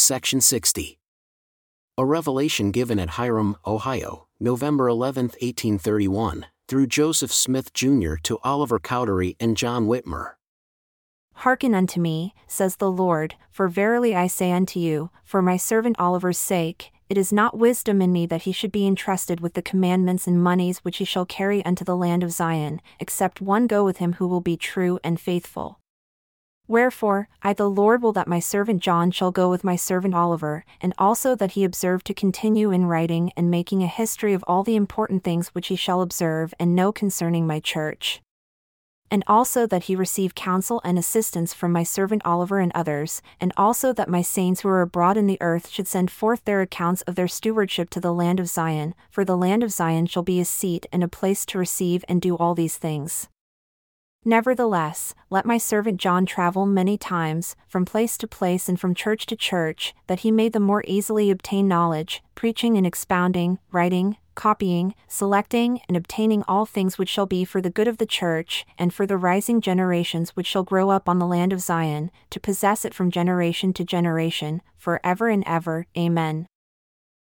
Section 60. A revelation given at Hiram, Ohio, November 11, 1831, through Joseph Smith Jr. to Oliver Cowdery and John Whitmer. Hearken unto me, says the Lord, for verily I say unto you, for my servant Oliver's sake, it is not wisdom in me that he should be entrusted with the commandments and moneys which he shall carry unto the land of Zion, except one go with him who will be true and faithful. Wherefore, I the Lord will that my servant John shall go with my servant Oliver, and also that he observe to continue in writing and making a history of all the important things which he shall observe and know concerning my church. And also that he receive counsel and assistance from my servant Oliver and others, and also that my saints who are abroad in the earth should send forth their accounts of their stewardship to the land of Zion, for the land of Zion shall be a seat and a place to receive and do all these things. Nevertheless, let my servant John travel many times, from place to place and from church to church, that he may the more easily obtain knowledge, preaching and expounding, writing, copying, selecting, and obtaining all things which shall be for the good of the church, and for the rising generations which shall grow up on the land of Zion, to possess it from generation to generation, for ever and ever. Amen.